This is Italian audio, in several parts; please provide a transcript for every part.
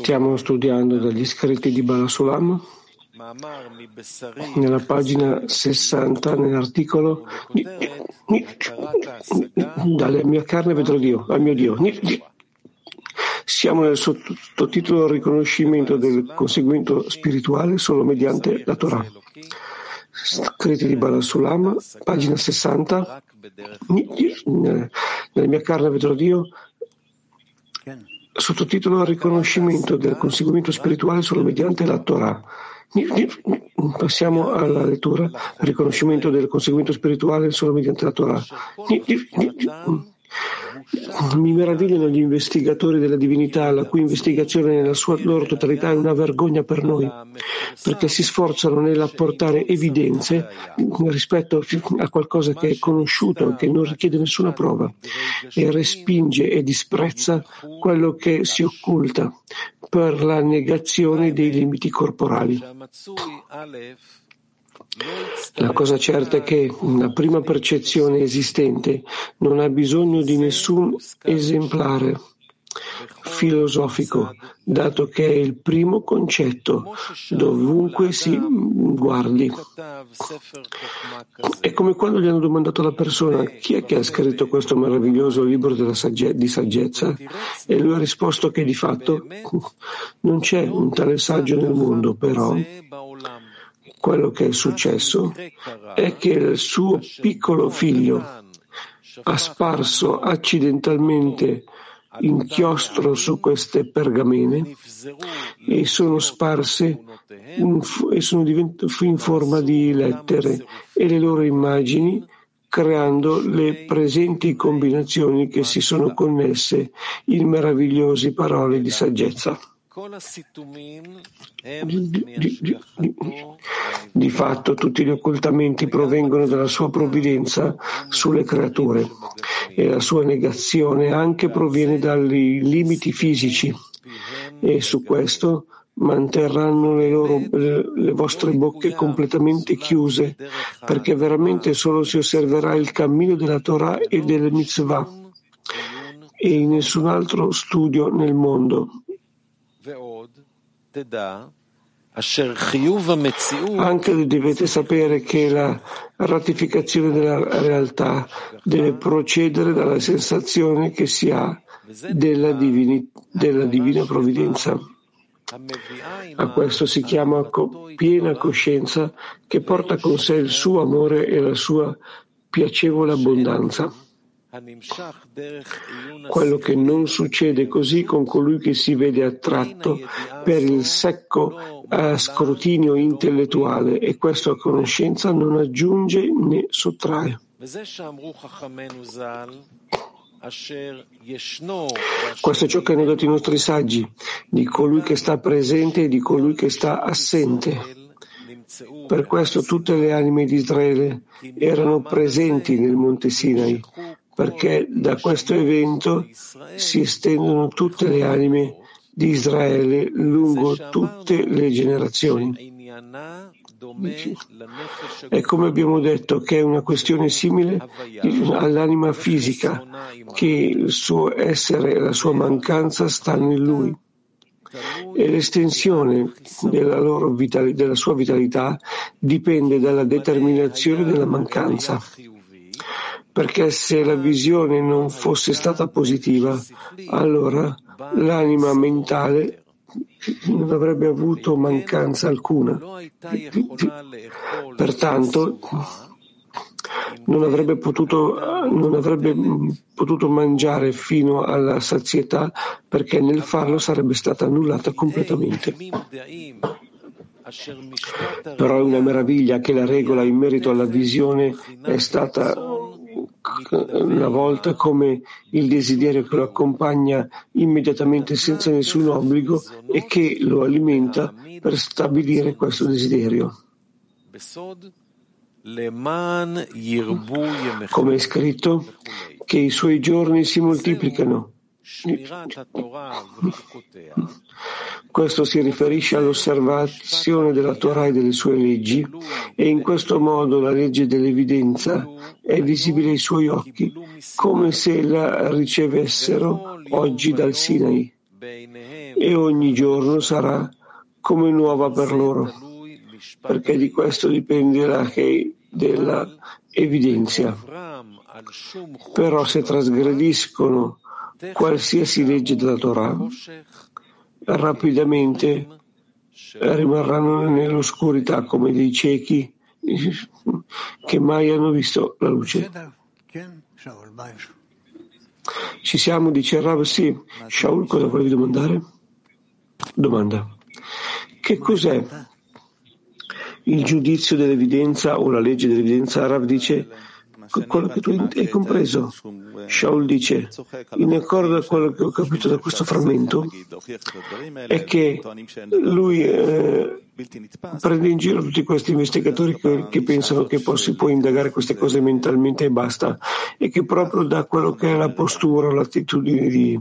Stiamo studiando dagli scritti di Balasulam nella pagina 60 nell'articolo dalle mia carne vedrò Dio, al mio Dio. Siamo nel sottotitolo Riconoscimento del conseguimento spirituale solo mediante la Torah. Scritti di Balasulam, pagina 60. Nella mia carne vedrò Dio sottotitolo Riconoscimento del conseguimento spirituale solo mediante la Torah. Passiamo alla lettura, riconoscimento del conseguimento spirituale solo mediante la Torah. Mi meravigliano gli investigatori della divinità, la cui investigazione nella sua loro totalità è una vergogna per noi, perché si sforzano nell'apportare evidenze rispetto a qualcosa che è conosciuto, che non richiede nessuna prova, e respinge e disprezza quello che si occulta per la negazione dei limiti corporali. La cosa certa è che la prima percezione esistente non ha bisogno di nessun esemplare filosofico, dato che è il primo concetto dovunque si guardi. È come quando gli hanno domandato alla persona chi è che ha scritto questo meraviglioso libro sagge- di saggezza e lui ha risposto che di fatto non c'è un tale saggio nel mondo, però quello che è successo è che il suo piccolo figlio ha sparso accidentalmente inchiostro su queste pergamene e sono sparse in, e sono diventate in forma di lettere e le loro immagini creando le presenti combinazioni che si sono connesse in meravigliose parole di saggezza. Di fatto tutti gli occultamenti provengono dalla sua provvidenza sulle creature e la sua negazione anche proviene dai limiti fisici e su questo manterranno le, loro, le vostre bocche completamente chiuse perché veramente solo si osserverà il cammino della Torah e delle mitzvah e in nessun altro studio nel mondo anche dovete sapere che la ratificazione della realtà deve procedere dalla sensazione che si ha della, divini, della divina provvidenza. A questo si chiama piena coscienza che porta con sé il suo amore e la sua piacevole abbondanza. Quello che non succede così con colui che si vede attratto per il secco uh, scrutinio intellettuale e questa conoscenza non aggiunge né sottrae. Questo è ciò che hanno detto i nostri saggi, di colui che sta presente e di colui che sta assente. Per questo tutte le anime di Israele erano presenti nel monte Sinai, perché da questo evento si estendono tutte le anime di Israele lungo tutte le generazioni. E come abbiamo detto che è una questione simile all'anima fisica, che il suo essere e la sua mancanza stanno in lui. E l'estensione della, vitali- della sua vitalità dipende dalla determinazione della mancanza perché se la visione non fosse stata positiva, allora l'anima mentale non avrebbe avuto mancanza alcuna. Pertanto non avrebbe potuto, non avrebbe potuto mangiare fino alla sazietà perché nel farlo sarebbe stata annullata completamente. Però è una meraviglia che la regola in merito alla visione è stata una volta come il desiderio che lo accompagna immediatamente senza nessun obbligo e che lo alimenta per stabilire questo desiderio. Come è scritto, che i suoi giorni si moltiplicano Questo si riferisce all'osservazione della Torah e delle sue leggi e in questo modo la legge dell'evidenza è visibile ai suoi occhi come se la ricevessero oggi dal Sinai e ogni giorno sarà come nuova per loro, perché di questo dipenderà che della evidenza. Però se trasgrediscono qualsiasi legge della Torah, rapidamente rimarranno nell'oscurità come dei ciechi che mai hanno visto la luce. Ci siamo, dice Rav, sì. Shaul, cosa volevi domandare? Domanda. Che cos'è il giudizio dell'evidenza o la legge dell'evidenza? Rav dice quello che tu hai compreso. Shaul dice, in accordo a quello che ho capito da questo frammento, è che lui eh, prende in giro tutti questi investigatori che, che pensano che poi si può indagare queste cose mentalmente e basta, e che proprio da quello che è la postura, l'attitudine di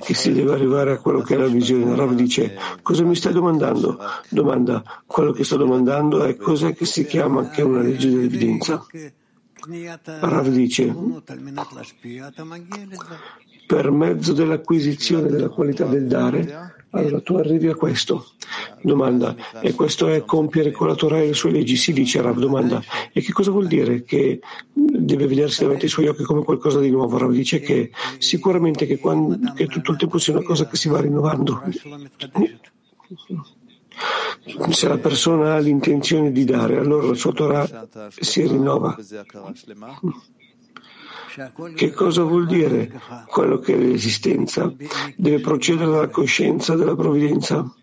che si deve arrivare a quello che è la visione. Rav dice, cosa mi stai domandando? Domanda, quello che sto domandando è cos'è che si chiama che è una legge dell'evidenza? Rav dice, per mezzo dell'acquisizione della qualità del dare, allora tu arrivi a questo. Domanda, e questo è compiere con la Torah e le sue leggi? Si dice Rav, domanda, e che cosa vuol dire? Che deve vedersi davanti ai suoi occhi come qualcosa di nuovo. Rav dice che sicuramente che, quando, che tutto il tempo sia una cosa che si va rinnovando. Se la persona ha l'intenzione di dare, allora la sua Torah si rinnova. Che cosa vuol dire quello che è l'esistenza? Deve procedere dalla coscienza della provvidenza.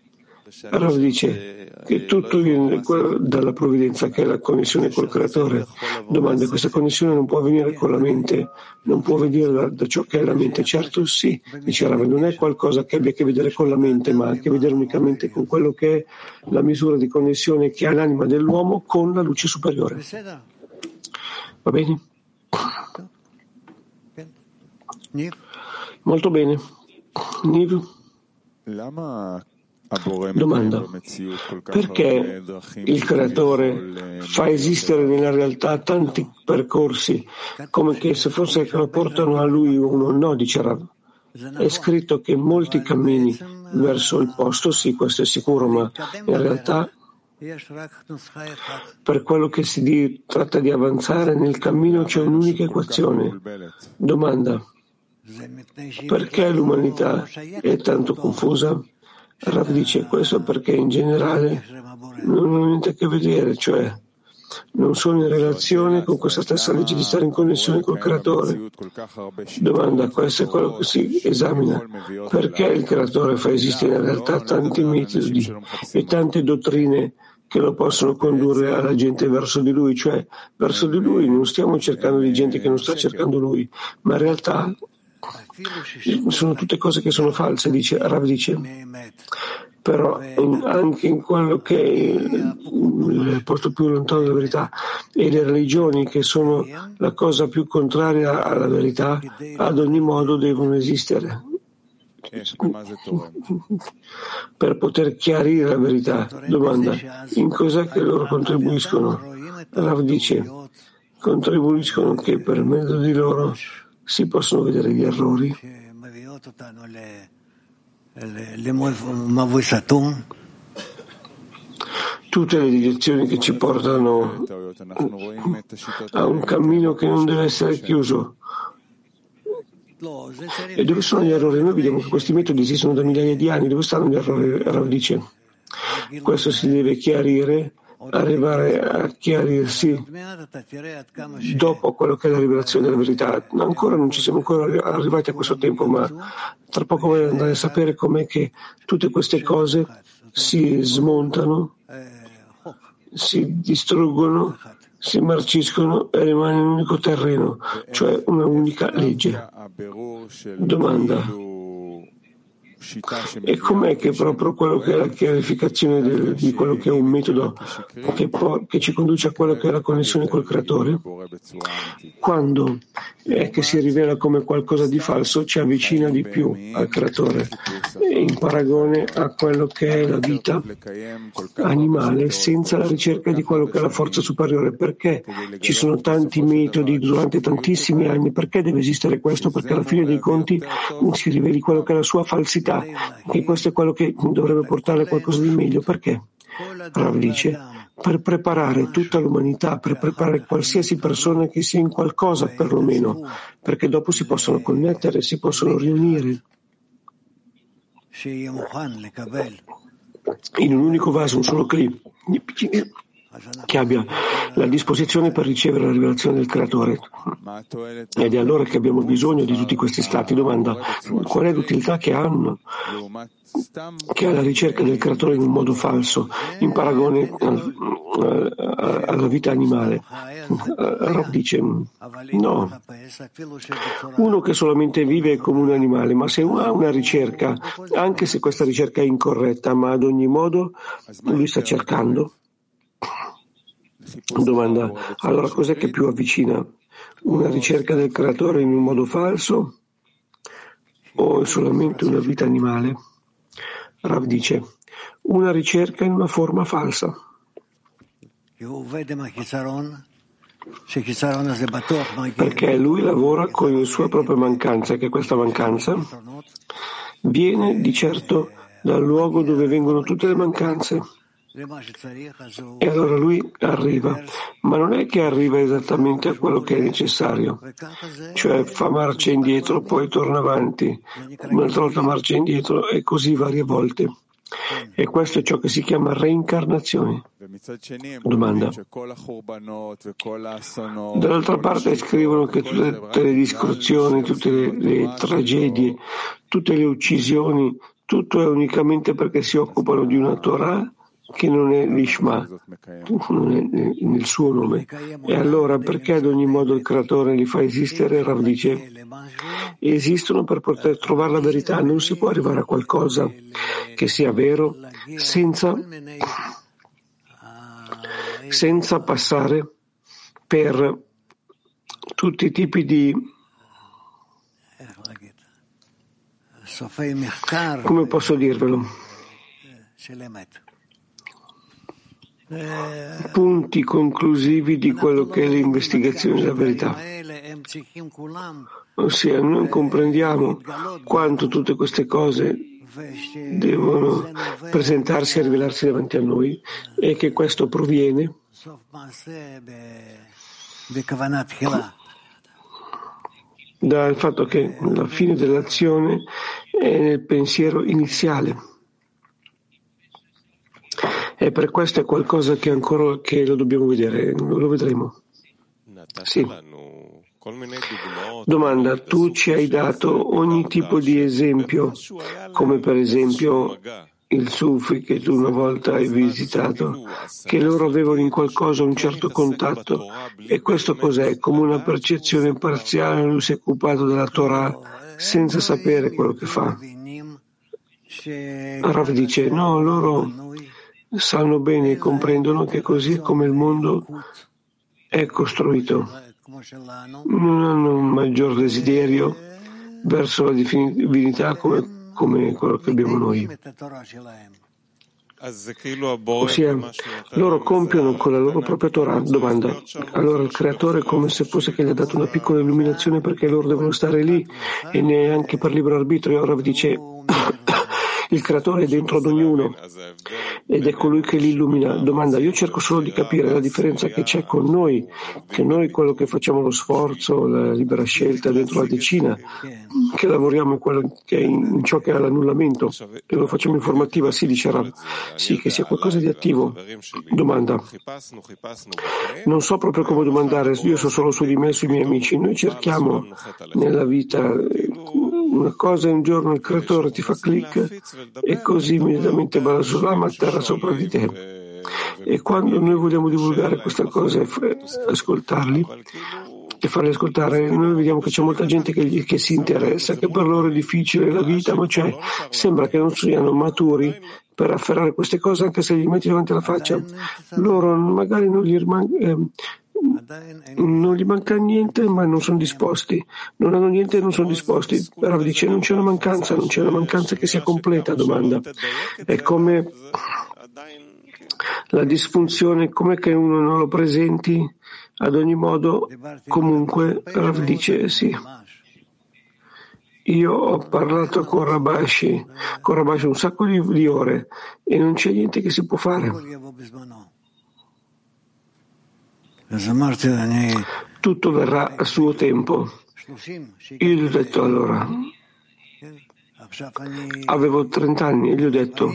Rav dice che tutto viene dalla provvidenza, che è la connessione col creatore. Domanda, questa connessione non può avvenire con la mente, non può venire da, da ciò che è la mente. Certo sì, dice Rav, non è qualcosa che abbia a che vedere con la mente, ma ha a che vedere unicamente con quello che è la misura di connessione che ha l'anima dell'uomo con la luce superiore. Va bene? Molto bene. Niv? Domanda. Perché il creatore fa esistere nella realtà tanti percorsi come che se fosse che lo portano a lui uno no, dice Rav. È scritto che molti cammini verso il posto, sì, questo è sicuro, ma in realtà per quello che si di, tratta di avanzare nel cammino c'è un'unica equazione. Domanda. Perché l'umanità è tanto confusa? Rav dice questo perché in generale non hanno niente a che vedere, cioè non sono in relazione con questa stessa legge di stare in connessione col creatore. Domanda, questo è quello che si esamina. Perché il creatore fa esistere in realtà tanti metodi e tante dottrine che lo possono condurre alla gente verso di lui, cioè verso di lui non stiamo cercando di gente che non sta cercando lui, ma in realtà sono tutte cose che sono false, dice, Rav dice. Però in, anche in quello che è il posto più lontano dalla verità e le religioni che sono la cosa più contraria alla verità, ad ogni modo devono esistere per poter chiarire la verità. Domanda, in cos'è che loro contribuiscono? Rav dice, contribuiscono che per mezzo di loro si possono vedere gli errori tutte le direzioni che ci portano a un cammino che non deve essere chiuso. E dove sono gli errori? Noi vediamo che questi metodi esistono da migliaia di anni. Dove stanno gli errori? Rav dice. Questo si deve chiarire arrivare a chiarirsi dopo quello che è la rivelazione della verità. Ancora non ci siamo ancora arrivati a questo tempo, ma tra poco voglio andare a sapere com'è che tutte queste cose si smontano, si distruggono, si marciscono e rimane un unico terreno, cioè una unica legge. Domanda. E com'è che proprio quello che è la chiarificazione del, di quello che è un metodo che, po- che, ci conduce a quello che è la connessione col creatore? Quando e che si rivela come qualcosa di falso ci avvicina di più al creatore in paragone a quello che è la vita animale senza la ricerca di quello che è la forza superiore. Perché ci sono tanti metodi durante tantissimi anni? Perché deve esistere questo? Perché alla fine dei conti si riveli quello che è la sua falsità, che questo è quello che dovrebbe portare a qualcosa di meglio. Perché? Rav dice per preparare tutta l'umanità, per preparare qualsiasi persona che sia in qualcosa perlomeno, perché dopo si possono connettere, si possono riunire in un unico vaso, un solo clip, che abbia la disposizione per ricevere la rivelazione del creatore. Ed è allora che abbiamo bisogno di tutti questi stati. Domanda, qual è l'utilità che hanno? Che è la ricerca del creatore in un modo falso, in paragone alla vita animale. Rav dice, no, uno che solamente vive come un animale, ma se ha una ricerca, anche se questa ricerca è incorretta, ma ad ogni modo lui sta cercando, Domanda, allora cos'è che più avvicina? Una ricerca del creatore in un modo falso o solamente una vita animale? Rav dice, una ricerca in una forma falsa. Perché lui lavora con la sua propria mancanza, che questa mancanza viene di certo dal luogo dove vengono tutte le mancanze. E allora lui arriva, ma non è che arriva esattamente a quello che è necessario, cioè fa marcia indietro, poi torna avanti, un'altra volta marcia indietro e così varie volte. E questo è ciò che si chiama reincarnazione. Domanda. Dall'altra parte scrivono che tutte, tutte le distruzioni, tutte le, le tragedie, tutte le uccisioni, tutto è unicamente perché si occupano di una Torah che non è l'Ishma, non è nel suo nome. E allora perché ad ogni modo il creatore li fa esistere? Rav dice, esistono per poter trovare la verità, non si può arrivare a qualcosa che sia vero senza, senza passare per tutti i tipi di come posso dirvelo? Punti conclusivi di quello che è l'investigazione della verità. Ossia, noi comprendiamo quanto tutte queste cose devono presentarsi e rivelarsi davanti a noi e che questo proviene dal fatto che la fine dell'azione è nel pensiero iniziale. E per questo è qualcosa che ancora che lo dobbiamo vedere, lo vedremo. Sì. Domanda, tu ci hai dato ogni tipo di esempio, come per esempio il Sufi che tu una volta hai visitato, che loro avevano in qualcosa un certo contatto. E questo cos'è? Come una percezione parziale, lui si è occupato della Torah senza sapere quello che fa. Rav dice, no, loro sanno bene e comprendono che così come il mondo è costruito, non hanno un maggior desiderio verso la divinità come, come quello che abbiamo noi. Ossia, loro compiono con la loro propria Torah. Domanda. Allora il creatore è come se fosse che gli ha dato una piccola illuminazione perché loro devono stare lì e neanche per libero arbitrio. E ora dice il creatore è dentro ad ognuno ed è colui che li illumina. Domanda, io cerco solo di capire la differenza che c'è con noi, che noi quello che facciamo lo sforzo, la libera scelta dentro la decina, che lavoriamo in, che in ciò che è l'annullamento e lo facciamo informativa, sì, dice Rav, sì, che sia qualcosa di attivo. Domanda, non so proprio come domandare, io so solo su di me e sui miei amici, noi cerchiamo nella vita una cosa un giorno il creatore ti fa clic e così immediatamente Balasulam atterra sopra di te. E quando noi vogliamo divulgare questa cosa e ascoltarli e farli ascoltare, noi vediamo che c'è molta gente che, che si interessa, che per loro è difficile la vita, ma cioè, sembra che non siano maturi per afferrare queste cose anche se gli metti davanti alla faccia. Loro magari non gli rimane, eh, non gli manca niente, ma non sono disposti. Non hanno niente e non sono disposti. Però dice non c'è una mancanza, non c'è una mancanza che sia completa. Domanda. È come la disfunzione, come che uno non lo presenti ad ogni modo. Comunque, Rav dice sì. Io ho parlato con Rabashi, con Rabashi un sacco di, di ore e non c'è niente che si può fare. Tutto verrà a suo tempo. Io gli ho detto allora, avevo 30 anni e gli ho detto,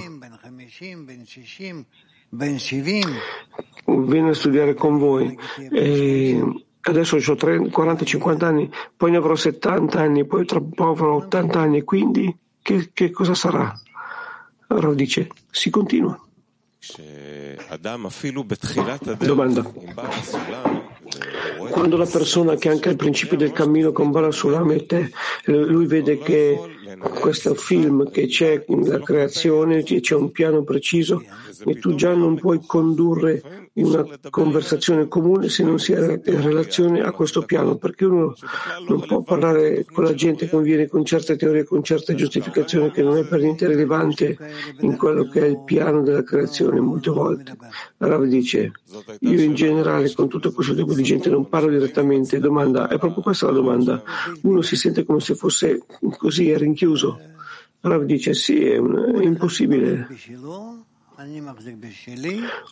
vieni a studiare con voi. E adesso ho 40-50 anni, poi ne avrò 70 anni, poi tra un po' avrò 80 anni, quindi che, che cosa sarà? Allora dice, si continua. Domanda. Quando la persona che anche al principio del cammino con Bala Sulam e te, lui vede che questo film che c'è la creazione, c'è un piano preciso e tu già non puoi condurre una conversazione comune se non si è in relazione a questo piano, perché uno non può parlare con la gente che conviene con certe teorie, con certe giustificazioni che non è per niente rilevante in quello che è il piano della creazione molte volte. Rav dice, io in generale con tutto questo tipo di gente non parlo direttamente, domanda, è proprio questa la domanda, uno si sente come se fosse così, è rinchiuso. Rav dice, sì, è, un, è impossibile.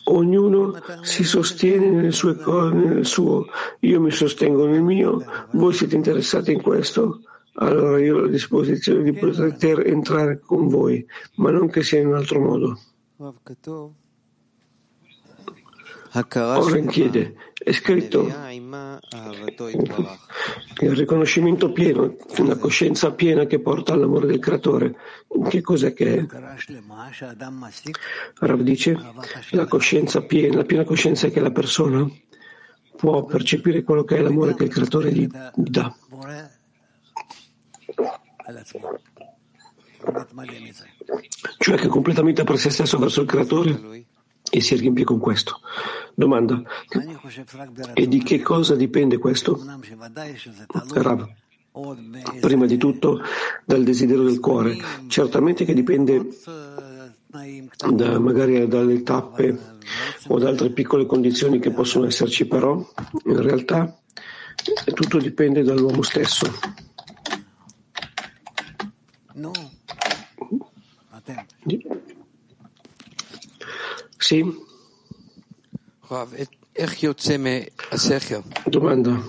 Ognuno si sostiene nel suo, nel suo, io mi sostengo nel mio, voi siete interessati in questo, allora io ho a disposizione di poter entrare con voi, ma non che sia in un altro modo. Oren chiede, è scritto il riconoscimento pieno, una coscienza piena che porta all'amore del creatore. Che cos'è che è? Rav dice, la coscienza piena, la piena coscienza che la persona può percepire quello che è l'amore che il creatore gli dà. Cioè che completamente per se stesso verso il creatore e si riempie con questo. Domanda, e di che cosa dipende questo? Rav, prima di tutto dal desiderio del cuore, certamente che dipende da, magari dalle tappe o da altre piccole condizioni che possono esserci, però in realtà tutto dipende dall'uomo stesso. Sì. Domanda.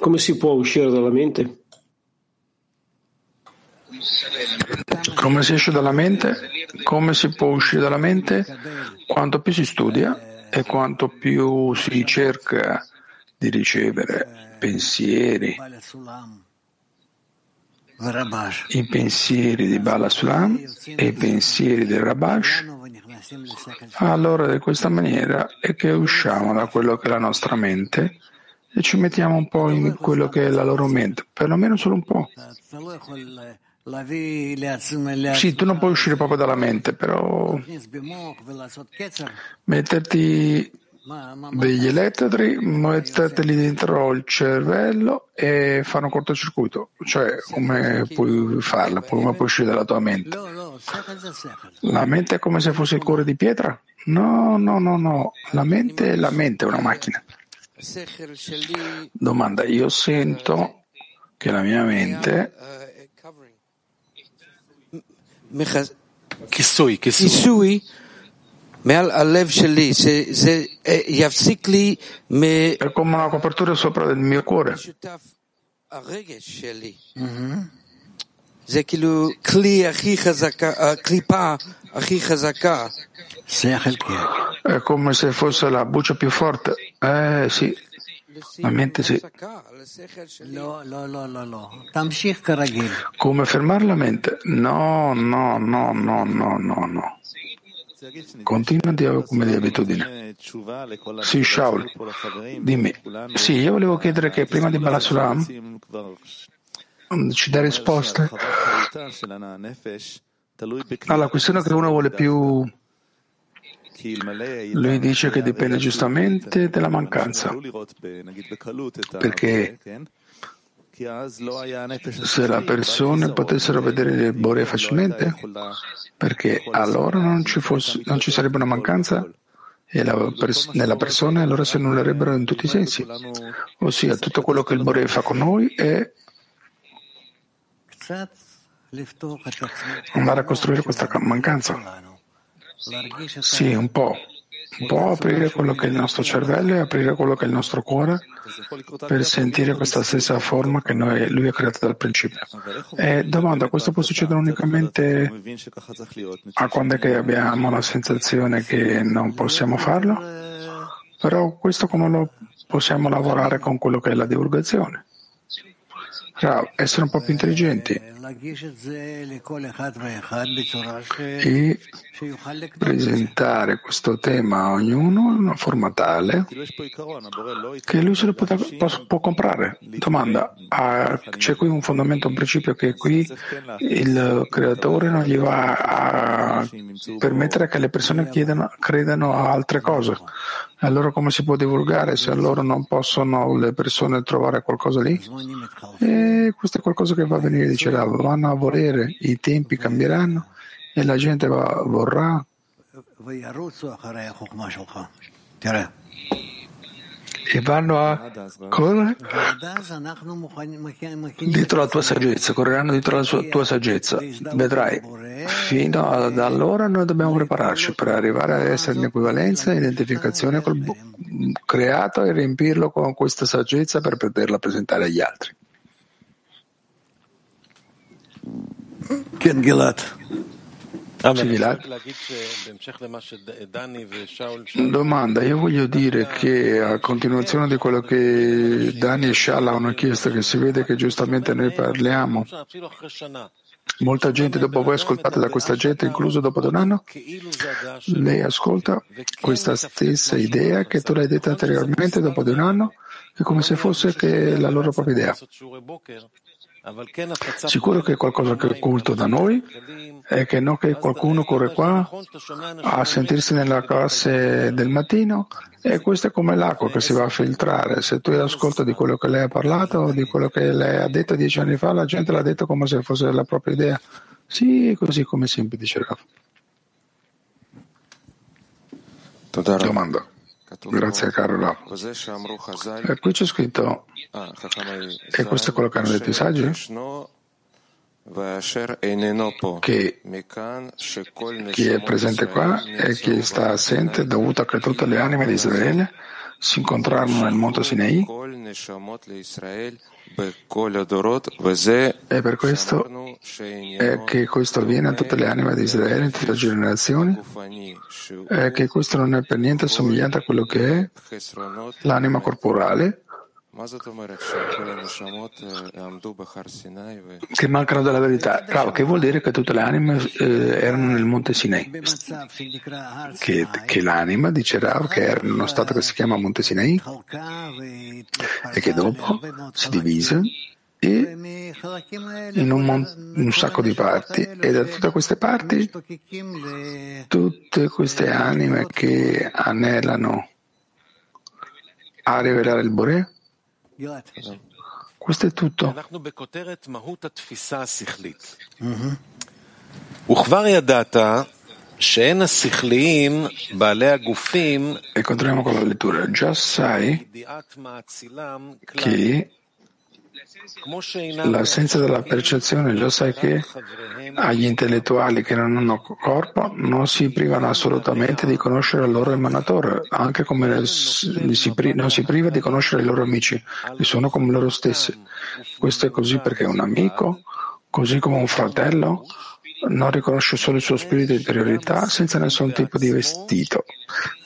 Come si può uscire dalla mente? Come si esce dalla mente? Come si può uscire dalla mente? Quanto più si studia e quanto più si cerca di ricevere pensieri i pensieri di Bala Sulam e i pensieri del Rabash, allora di questa maniera è che usciamo da quello che è la nostra mente e ci mettiamo un po' in quello che è la loro mente, perlomeno solo un po'. Sì, tu non puoi uscire proprio dalla mente, però metterti degli elettrodi, mettateli dentro il cervello e fanno cortocircuito. Cioè, come puoi farla? Come puoi uscire dalla tua mente? La mente è come se fosse il cuore di pietra? No, no, no, no. La mente è la mente, è una macchina. Domanda, io sento che la mia mente chi sui, chi sui מעל הלב שלי, שזה יפסיק לי È come una copertura sopra del mio cuore. הרגש שלי. זה כאילו כלי הכי חזקה, הקליפה הכי חזקה. È come se fosse la buccia più forte. Eh sì, la mente sì. Come fermare la mente? No, no, no, no, no, no, no. Continua di, come di abitudine. Sì, Shaul, dimmi. Sì, io volevo chiedere che prima di Balasulam ci dà risposte alla questione che uno vuole più Lui dice che dipende giustamente dalla mancanza, perché se le persone potessero vedere il Bore facilmente, perché allora non ci, fosse, non ci sarebbe una mancanza e pers- nella persona allora si annullerebbero in tutti i sensi. Ossia, tutto quello che il Bore fa con noi è andare a costruire questa mancanza. Sì, un po'. Po' aprire quello che è il nostro cervello e aprire quello che è il nostro cuore per sentire questa stessa forma che noi, lui ha creato dal principio. E domanda, questo può succedere unicamente a quando è che abbiamo la sensazione che non possiamo farlo? Però questo come lo possiamo lavorare con quello che è la divulgazione? essere un po' più intelligenti e presentare questo tema a ognuno in una forma tale che lui se lo può, può comprare. Domanda, ah, c'è qui un fondamento, un principio che qui il creatore non gli va a permettere che le persone chiedano, credano a altre cose. Allora come si può divulgare se loro non possono le persone trovare qualcosa lì? E questo è qualcosa che va a venire, dice Rav, vanno a volere, i tempi cambieranno e la gente va, vorrà e vanno a correre dietro la tua saggezza, correranno dietro la sua, tua saggezza. Vedrai, fino ad allora noi dobbiamo prepararci per arrivare ad essere in equivalenza e identificazione col creato e riempirlo con questa saggezza per poterla presentare agli altri. Domanda, io voglio dire che a continuazione di quello che Dani e Shala hanno chiesto, che si vede che giustamente noi parliamo, molta gente dopo voi ascoltate da questa gente, incluso dopo un anno, lei ascolta questa stessa idea che tu l'hai detta anteriormente dopo di un anno, è come se fosse la loro propria idea. Sicuro che è qualcosa che è occulto da noi e che non che qualcuno corre qua a sentirsi nella classe del mattino e questo è come l'acqua che si va a filtrare. Se tu ascolti di quello che lei ha parlato, di quello che lei ha detto dieci anni fa, la gente l'ha detto come se fosse la propria idea. Sì, così come sempre dice Rav. Domanda. Grazie Carola. E qui c'è scritto, e questo è quello che hanno detto i saggi, che chi è presente qua e chi sta assente è dovuto a che tutte le anime di Israele si incontrarono nel monte Sinai e per questo è che questo avviene a tutte le anime di Israele in tutte le generazioni e che questo non è per niente somigliante a quello che è l'anima corporale che mancano della verità. Bravo, che vuol dire che tutte le anime eh, erano nel monte Sinai. Che, che l'anima, dice Rav, che era in uno stato che si chiama monte Sinai e che dopo si divise e in un, un, sacco di parti e da tutte queste parti tutte queste anime che anelano a rivelare il Bore questo è tutto. E continuiamo con la lettura. Già sai che l'assenza della percezione, già sai che agli intellettuali che non hanno corpo non si privano assolutamente di conoscere il loro emanatore, anche come non si priva di conoscere i loro amici, che sono come loro stessi. Questo è così perché un amico, così come un fratello, non riconosce solo il suo spirito di interiorità senza nessun tipo di vestito,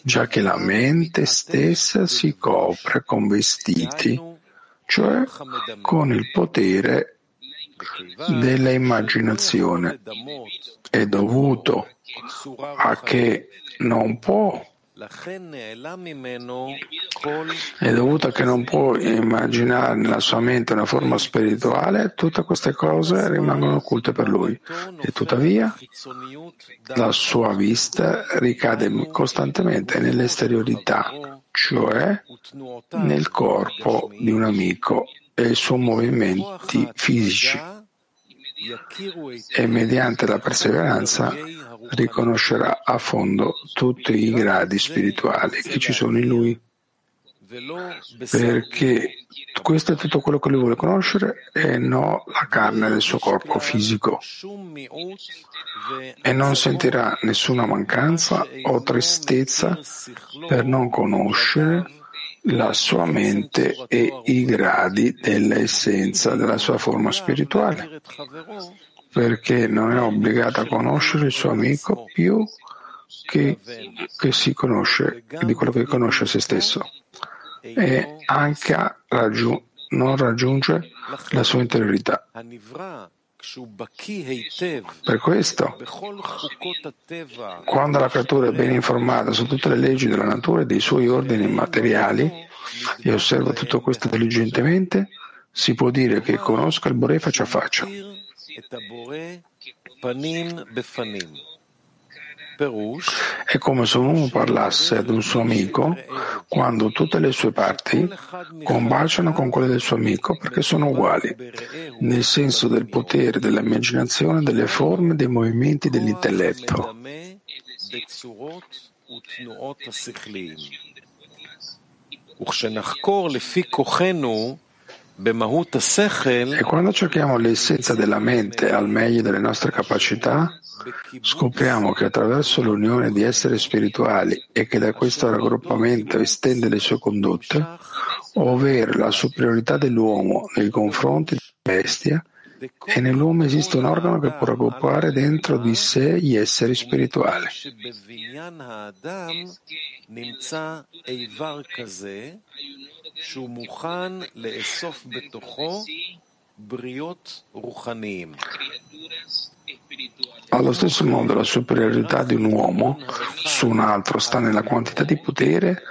già che la mente stessa si copre con vestiti cioè con il potere dell'immaginazione. È dovuto a che non può È dovuto a che non può immaginare nella sua mente una forma spirituale, tutte queste cose rimangono occulte per lui. E tuttavia la sua vista ricade costantemente nell'esteriorità, cioè nel corpo di un amico e i suoi movimenti fisici e mediante la perseveranza riconoscerà a fondo tutti i gradi spirituali che ci sono in lui, perché questo è tutto quello che lui vuole conoscere e non la carne del suo corpo fisico. E non sentirà nessuna mancanza o tristezza per non conoscere la sua mente e i gradi dell'essenza della sua forma spirituale, perché non è obbligata a conoscere il suo amico più che, che si conosce di quello che conosce se stesso e anche raggiung- non raggiunge la sua interiorità. Per questo, quando la creatura è ben informata su tutte le leggi della natura e dei suoi ordini materiali e osserva tutto questo diligentemente, si può dire che conosca il Bore faccia a faccia. È come se un uomo parlasse ad un suo amico quando tutte le sue parti combaciano con quelle del suo amico perché sono uguali, nel senso del potere dell'immaginazione, delle forme, dei movimenti dell'intelletto. E quando cerchiamo l'essenza della mente al meglio delle nostre capacità, scopriamo che attraverso l'unione di esseri spirituali e che da questo raggruppamento estende le sue condotte, ovvero la superiorità dell'uomo nei confronti della bestia, e nell'uomo esiste un organo che può raggruppare dentro di sé gli esseri spirituali. Allo stesso modo la superiorità di un uomo su un altro sta nella quantità di potere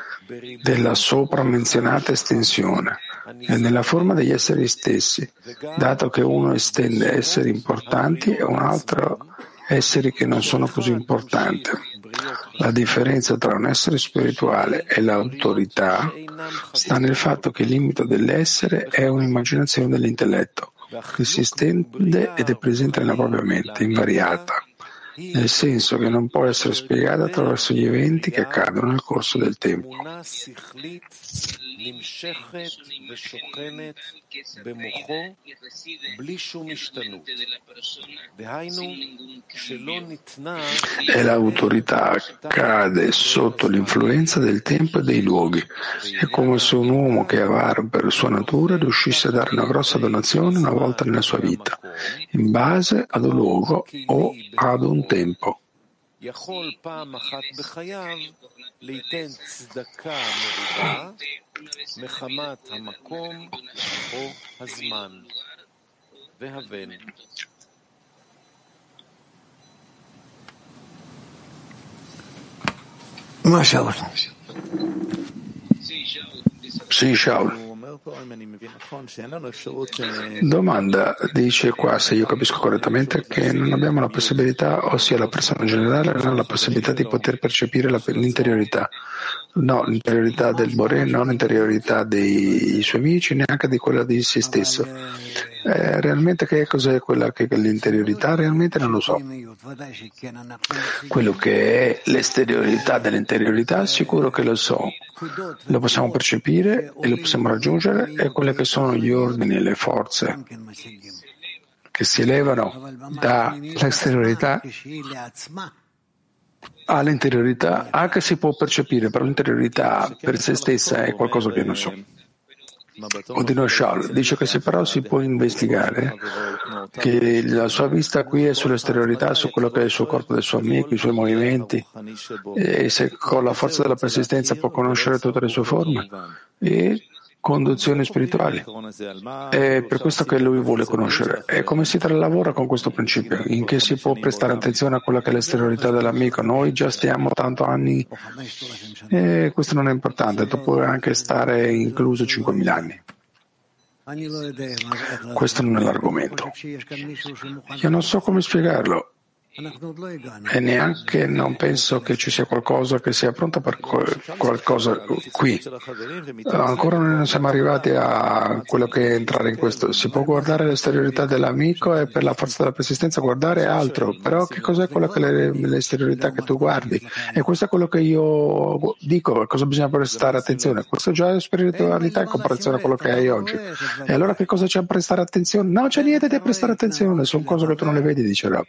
della sopra menzionata estensione e nella forma degli esseri stessi, dato che uno estende esseri importanti e un altro esseri che non sono così importanti. La differenza tra un essere spirituale e l'autorità sta nel fatto che il limite dell'essere è un'immaginazione dell'intelletto che si estende ed è presente nella propria mente, invariata, nel senso che non può essere spiegata attraverso gli eventi che accadono nel corso del tempo. E l'autorità cade sotto l'influenza del tempo e dei luoghi. È come se un uomo che è avaro per sua natura riuscisse a dare una grossa donazione una volta nella sua vita, in base ad un luogo o ad un tempo. ליתן צדקה מרובה מחמת המקום או הזמן. והבן. מה שאול? Shaul. Domanda, dice qua, se io capisco correttamente, che non abbiamo la possibilità, ossia la persona generale non ha la possibilità di poter percepire l'interiorità. No, l'interiorità del Boré, non l'interiorità dei suoi amici, neanche di quella di se stesso. Eh, realmente che cos'è quella che è l'interiorità? Realmente non lo so. Quello che è l'esteriorità dell'interiorità, sicuro che lo so. Lo possiamo percepire e lo possiamo raggiungere e quelle che sono gli ordini e le forze che si elevano dall'esteriorità all'interiorità, anche si può percepire, però l'interiorità per se stessa è qualcosa che non so. Odino Shal dice che se però si può investigare che la sua vista qui è sull'esteriorità, su quello che è il suo corpo del suo amico, i suoi movimenti, e se con la forza della persistenza può conoscere tutte le sue forme, e conduzioni spirituali. È per questo che lui vuole conoscere. E come si lavora con questo principio? In che si può prestare attenzione a quella che è l'esteriorità dell'amico? Noi già stiamo tanto anni e questo non è importante. Tu puoi anche stare incluso 5.000 anni. Questo non è l'argomento. Io non so come spiegarlo e neanche non penso che ci sia qualcosa che sia pronto per qualcosa qui. Ancora non siamo arrivati a quello che è entrare in questo. Si può guardare l'esteriorità dell'amico e per la forza della persistenza guardare altro, però che cos'è quello che l'esteriorità che tu guardi? E questo è quello che io dico, cosa bisogna prestare attenzione. Questo già è spiritualità in comparazione a quello che hai oggi. E allora che cosa c'è a prestare attenzione? No, c'è niente da prestare attenzione, sono cose che tu non le vedi, dice Rab.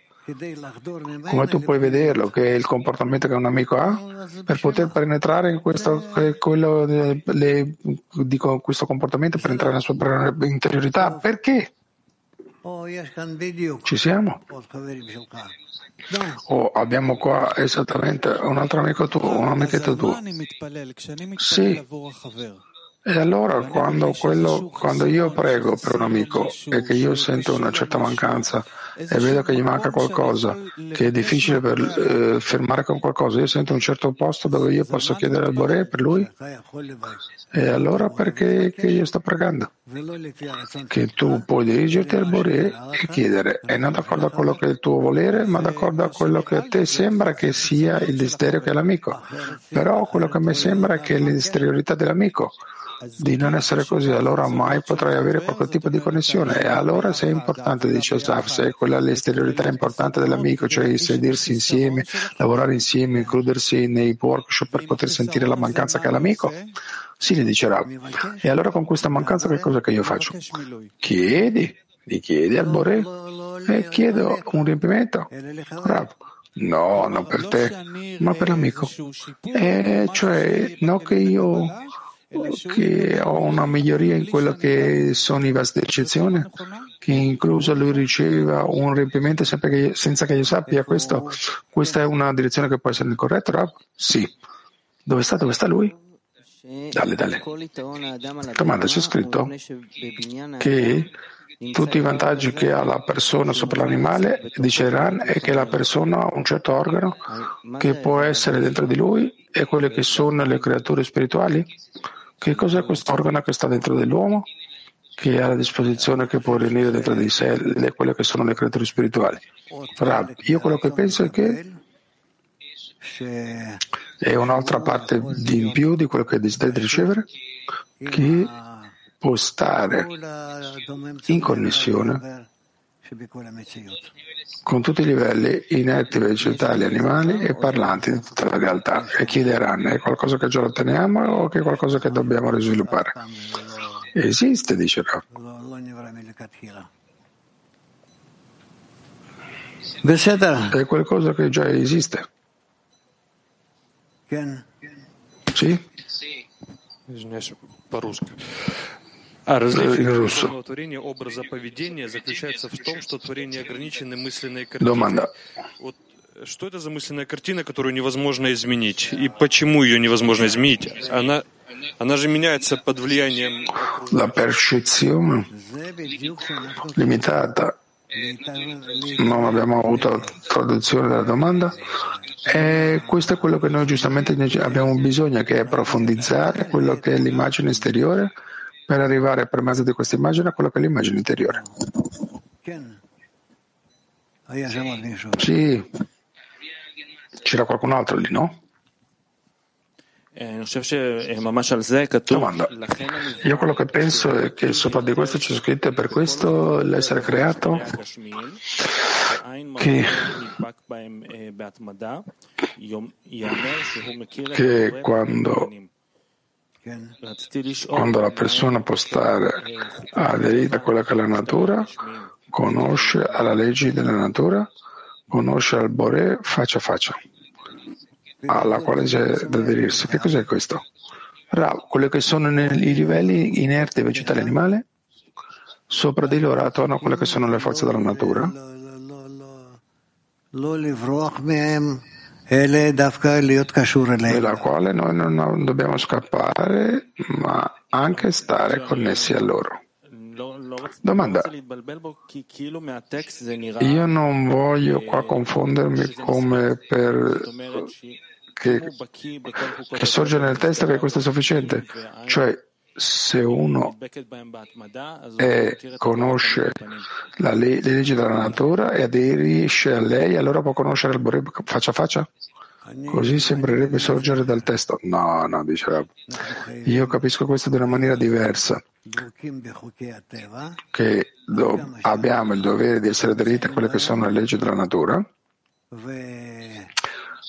Come tu puoi vederlo, che è il comportamento che un amico ha per poter penetrare in questo, quello, le, dico, questo comportamento, per entrare nella sua interiorità? Perché? Ci siamo? Oh, abbiamo qua esattamente un altro amico tuo, un amichetto tuo. Sì. E allora quando, quello, quando io prego per un amico e che io sento una certa mancanza, e vedo che gli manca qualcosa, che è difficile per, eh, fermare con qualcosa, io sento un certo posto dove io posso chiedere al Bore per lui, e allora perché che io sto pregando? Che tu puoi dirigerti al Bore e chiedere, e non d'accordo a quello che è il tuo volere, ma d'accordo a quello che a te sembra che sia il desiderio che è l'amico. Però quello che a me sembra è che è l'esteriorità dell'amico di non essere così, allora mai potrai avere qualche tipo di connessione. E allora se è importante, dice Asaf, se è quella l'esteriorità importante dell'amico, cioè sedersi insieme, lavorare insieme, includersi nei workshop per poter sentire la mancanza che ha l'amico, sì, dice Rav. E allora con questa mancanza che cosa che io faccio? Chiedi, gli chiedi al Bore e chiedo un riempimento. Rav. No, non per te, ma per l'amico. E cioè, no che io che ho una miglioria in quello che sono i vasi d'eccezione, che incluso lui riceva un riempimento che senza che io sappia. Questo, questa è una direzione che può essere corretta, Rob? Sì. Dove sta? Dove sta lui? Dalle, dalle. Domanda, c'è scritto che tutti i vantaggi che ha la persona sopra l'animale, dice Iran, è che la persona ha un certo organo che può essere dentro di lui e quelle che sono le creature spirituali? Che cos'è questo organo che sta dentro dell'uomo? Che ha a disposizione, che può riunire dentro di sé le, quelle che sono le creature spirituali. Rab, io quello che penso è che è un'altra parte di in più di quello che desidera ricevere, che può stare in connessione con tutti i livelli inerti, vegetali, animali e parlanti di tutta la realtà e chiederanno è qualcosa che già otteniamo o che è qualcosa che dobbiamo risviluppare? Esiste, dice Rav. È qualcosa che già esiste. Sì? А различие духовного творения, образа поведения заключается в том, что творение ограничены мысленной картиной. Вот что это за мысленная картина, которую невозможно изменить? И почему ее невозможно изменить? Она, она же меняется под влиянием... La percezione limitata. Non abbiamo avuto traduzione della domanda. E questo è quello che noi giustamente abbiamo bisogno, che è profondizzare quello che è l'immagine esteriore per arrivare per mezzo di questa immagine a quello che è l'immagine interiore. Sì, c'era qualcun altro lì, no? Domanda. Io quello che penso è che sopra di questo c'è scritto e per questo l'essere creato che, che quando quando la persona può stare aderita a quella che è la natura, conosce alla legge della natura, conosce al Bore faccia a faccia, alla quale c'è da aderirsi. Che cos'è questo? Rav, quelli che sono nei livelli inerti vegetale animale, sopra di loro attorno a quelle che sono le forze della natura dalla quale noi non dobbiamo scappare, ma anche stare connessi a loro. Domanda. Io non voglio qua confondermi come per che, che sorge nel testo che questo è sufficiente. Cioè, se uno è, conosce le, le leggi della natura e aderisce a lei, allora può conoscere il Boreb faccia a faccia? Così sembrerebbe sorgere dal testo. No, no, dice Rab. Io capisco questo di una maniera diversa. Che do, abbiamo il dovere di essere aderiti a quelle che sono le leggi della natura,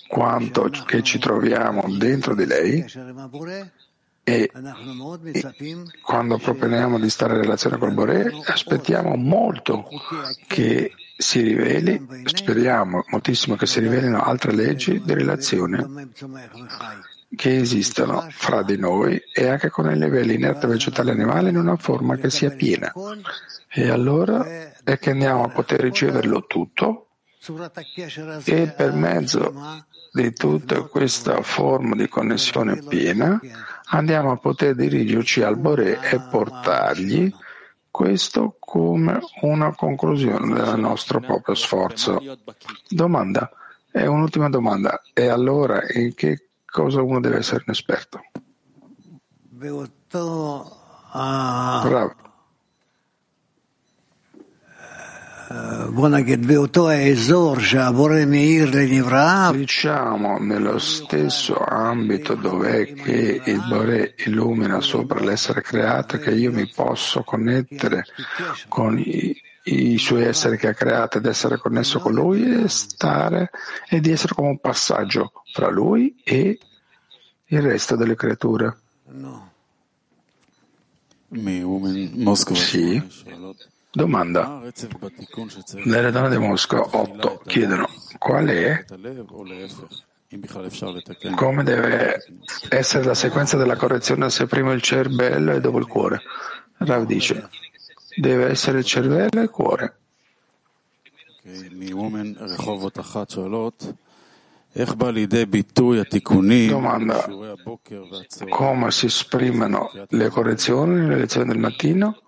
quanto che ci troviamo dentro di lei e, quando proponiamo di stare in relazione col Bore, aspettiamo molto che si riveli, speriamo moltissimo che si rivelino altre leggi di relazione che esistono fra di noi e anche con i livelli inerte vegetali e animali in una forma che sia piena. E allora è che andiamo a poter riceverlo tutto e per mezzo di tutta questa forma di connessione piena andiamo a poter dirigerci al Boré e portargli questo come una conclusione del nostro proprio sforzo. Domanda, è un'ultima domanda, e allora in che cosa uno deve essere un esperto? Bravo. Diciamo nello stesso ambito dove che il Bore illumina sopra l'essere creato che io mi posso connettere con i, i suoi esseri che ha creato ed essere connesso con lui e stare e di essere come un passaggio fra lui e il resto delle creature. No. Sì. Domanda. Nelle donne di Mosca 8 chiedono qual è come deve essere la sequenza della correzione se prima il cervello e dopo il cuore. Rav dice deve essere il cervello e il cuore. Domanda come si esprimono le correzioni nelle lezioni del mattino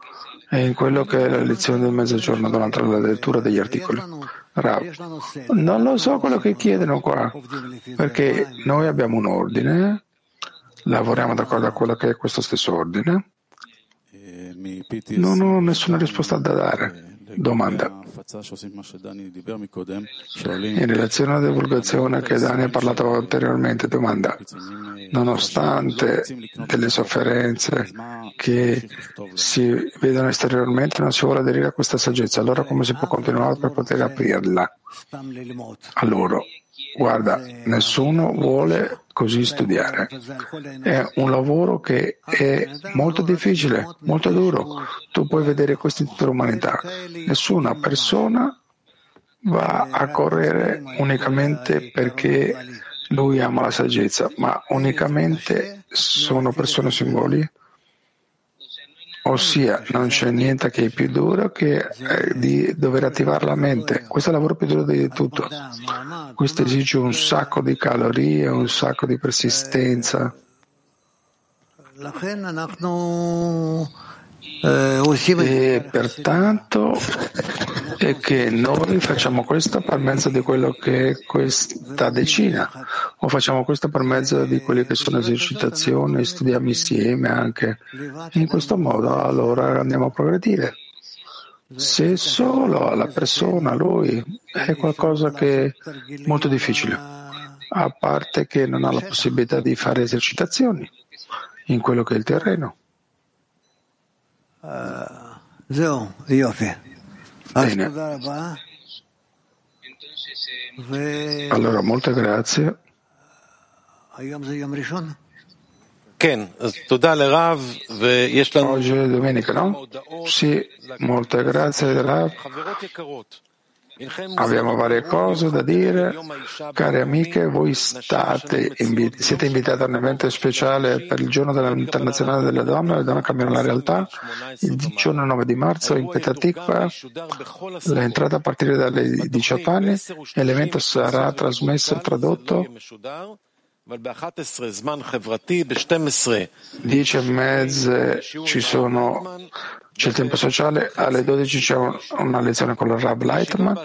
e in quello che è la lezione del mezzogiorno durante la lettura degli articoli. Rav, non lo so quello che chiedono qua, perché noi abbiamo un ordine, lavoriamo d'accordo a quello che è questo stesso ordine. Non ho nessuna risposta da dare. Domanda. In relazione alla divulgazione che Dani ha parlato anteriormente, domanda, nonostante delle sofferenze che si vedono esteriormente, non si vuole aderire a questa saggezza, allora come si può continuare per poter aprirla? A loro? Guarda, nessuno vuole così studiare. È un lavoro che è molto difficile, molto duro. Tu puoi vedere questo in tutta l'umanità. Nessuna persona va a correre unicamente perché lui ama la saggezza, ma unicamente sono persone simboli. Ossia, non c'è niente che è più duro che eh, di dover attivare la mente. Questo è il lavoro più duro di tutto. Questo esige un sacco di calorie, un sacco di persistenza. E pertanto è che noi facciamo questo per mezzo di quello che è questa decina, o facciamo questo per mezzo di quelle che sono esercitazioni, studiamo insieme anche. In questo modo allora andiamo a progredire. Se solo la persona, lui, è qualcosa che è molto difficile, a parte che non ha la possibilità di fare esercitazioni in quello che è il terreno. Bene. Allora, molte grazie. Oggi è domenica, no? Sì, molte grazie Rav. Abbiamo varie cose da dire. Cari amiche, voi invi- siete invitate a un evento speciale per il giorno internazionale delle donne. Le donne cambiano la realtà. Il giorno 9 di marzo in Petatikva, l'entrata a partire dalle 18 anni e l'evento sarà trasmesso e tradotto 10 e mezze ci sono c'è il tempo sociale, alle 12 c'è una lezione con il Rab Leitman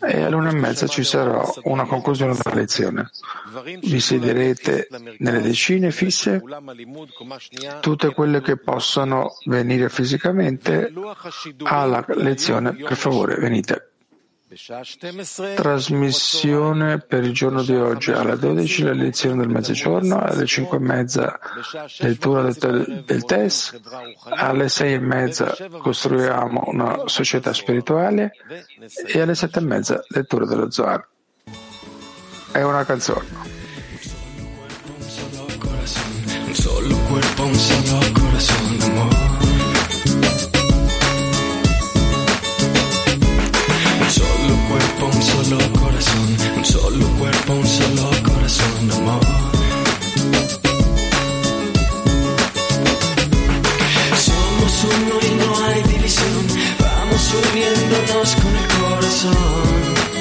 e alle 1 e mezza ci sarà una conclusione della lezione. Vi siederete nelle decine fisse, tutte quelle che possono venire fisicamente alla lezione, per favore venite. Trasmissione per il giorno di oggi alle 12 la lezione del mezzogiorno, alle 5 e mezza lettura del, del test, alle 6 e mezza costruiamo una società spirituale e alle 7 e mezza lettura dello Zohar. È una canzone. Un solo cuerpo, un solo corazón, amor. Cuerpo, un solo corazón, un solo cuerpo, un solo corazón, amor. Somos uno y no hay división, vamos uniéndonos con el corazón.